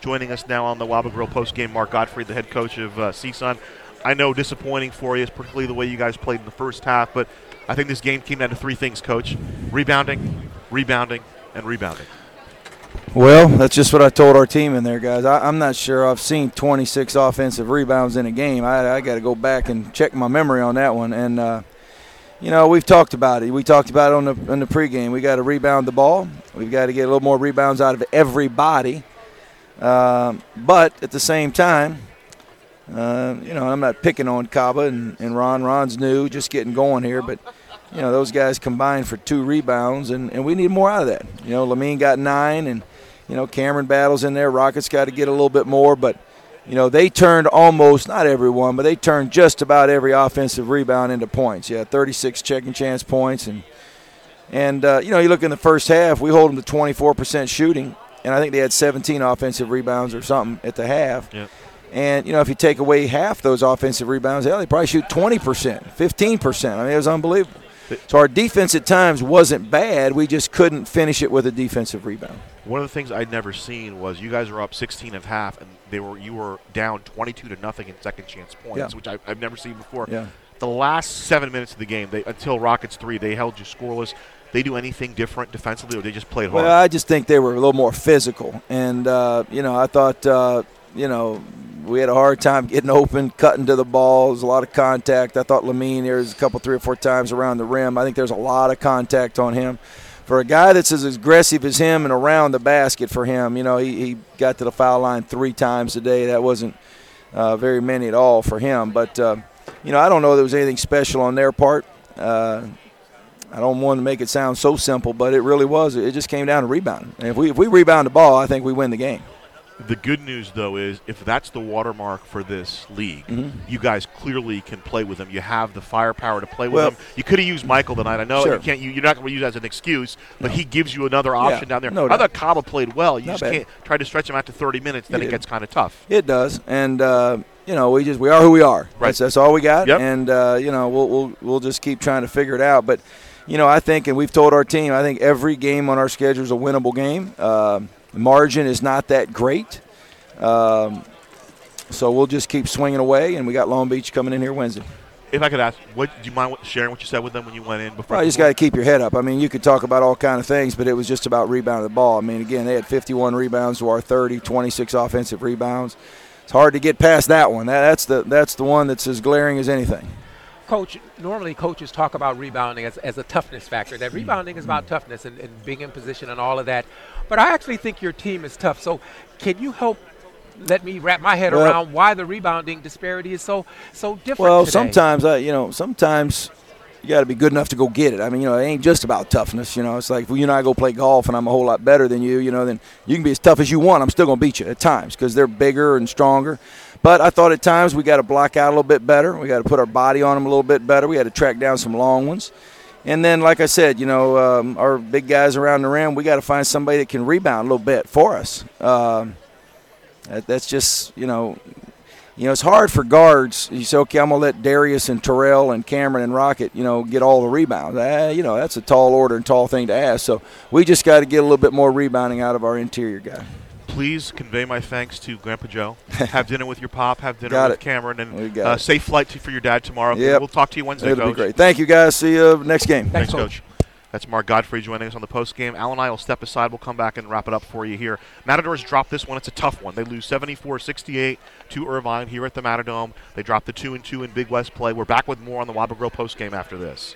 joining us now on the Waba Grill post-game. Mark Gottfried, the head coach of uh, CSUN. I know disappointing for you, particularly the way you guys played in the first half, but I think this game came down to three things, Coach: rebounding, rebounding, and rebounding. Well, that's just what I told our team in there, guys. I, am not sure I've seen 26 offensive rebounds in a game. I, I got to go back and check my memory on that one. And uh, you know, we've talked about it. We talked about it on the on the pregame. We got to rebound the ball. We've got to get a little more rebounds out of everybody. Um, but at the same time, uh, you know, I'm not picking on Kaba and, and Ron. Ron's new, just getting going here, but you know, those guys combined for two rebounds, and, and we need more out of that. You know, Lamine got nine, and, you know, Cameron battles in there. Rockets got to get a little bit more, but, you know, they turned almost, not everyone, but they turned just about every offensive rebound into points. Yeah, 36 checking chance points. And, and uh, you know, you look in the first half, we hold them to 24% shooting, and I think they had 17 offensive rebounds or something at the half. Yep. And, you know, if you take away half those offensive rebounds, hell, they probably shoot 20%, 15%. I mean, it was unbelievable. So our defense at times wasn't bad. We just couldn't finish it with a defensive rebound. One of the things I'd never seen was you guys were up 16 and a half, and they were you were down 22 to nothing in second chance points, Yeah. which I, I've never seen before. Yeah. The last seven minutes of the game, they, until Rockets three, they held you scoreless. They do anything different defensively, or they just played hard? Well, I just think they were a little more physical, and uh, you know, I thought uh, you know we had a hard time getting open, cutting to the ball. There's a lot of contact. I thought Lamine there was a couple, three or four times around the rim. I think there's a lot of contact on him. For a guy that's as aggressive as him and around the basket for him, you know, he, he got to the foul line three times today. That wasn't uh, very many at all for him. But, uh, you know, I don't know there was anything special on their part. Uh, I don't want to make it sound so simple, but it really was. It just came down to rebounding. And if we, if we rebound the ball, I think we win the game. The good news, though, is if that's the watermark for this league, Mhm. you guys clearly can play with them. You have the firepower to play with Well- them. You could have used Michael tonight. I know Sure. you can't. You, you're not going to use that as an excuse, but he gives you another option down there. no I doubt. thought Kaba played well. You Not just bad. can't try to stretch him out to 30 minutes. Then He it did. gets kind of tough. It does, and uh, you know we just we are who we are. Right. That's, that's all we got, Yep. and uh, you know we'll, we'll we'll just keep trying to figure it out. But you know I think, and we've told our team, I think every game on our schedule is a winnable game. Um margin is not that great, um, so we'll just keep swinging away. And we got Long Beach coming in here Wednesday. If I could ask, what do you mind sharing what you said with them when you went in before? Well, you just got to keep your head up. I mean, you could talk about all kind of things, but it was just about rebounding the ball. I mean, again, they had 51 rebounds to our 30, 26 offensive rebounds. It's hard to get past that one. That, that's the that's the one that's as glaring as anything. Coach, normally coaches talk about rebounding as, as a toughness factor. That hmm. rebounding is about hmm. toughness and, and being in position and all of that. But I actually think your team is tough. So can you help let me wrap my head Well- around why the rebounding disparity is so so different? Well, today? sometimes I, you know, sometimes you got to be good enough to go get it. I mean, you know, it ain't just about toughness. You know, it's like if you and I go play golf and I'm a whole lot better than you, you know, then you can be as tough as you want. I'm still to beat you at times because they're bigger and stronger. But I thought at times we got to block out a little bit better. We got to put our body on them a little bit better. We had to track down some long ones. And then, like I said, you know, um, our big guys around the rim, we got to find somebody that can rebound a little bit for us. That, that's just, you know, you know, it's hard for guards. You say, okay, I'm gonna let Darius and Terrell and Cameron and Rocket, you know, get all the rebounds. Eh, you know, that's a tall order and tall thing to ask. So we just got to get a little bit more rebounding out of our interior guy. Please convey my thanks to Grandpa Joe. have dinner with your pop. Have dinner Got with it. Cameron, and We got uh, safe flight to, for your dad tomorrow. Yep. We'll talk to you Wednesday, It'll Coach. be great. Thank you, guys. See you next game. Thanks, Coach. That's Mark Gottfried joining us on the post game. Al and I will step aside. We'll come back and wrap it up for you here. Matadors dropped this one. It's a tough one. They lose 74-68 to Irvine here at the Matadome. They dropped the two and two in Big West play. We're back with more on the Waba Grill post game after this.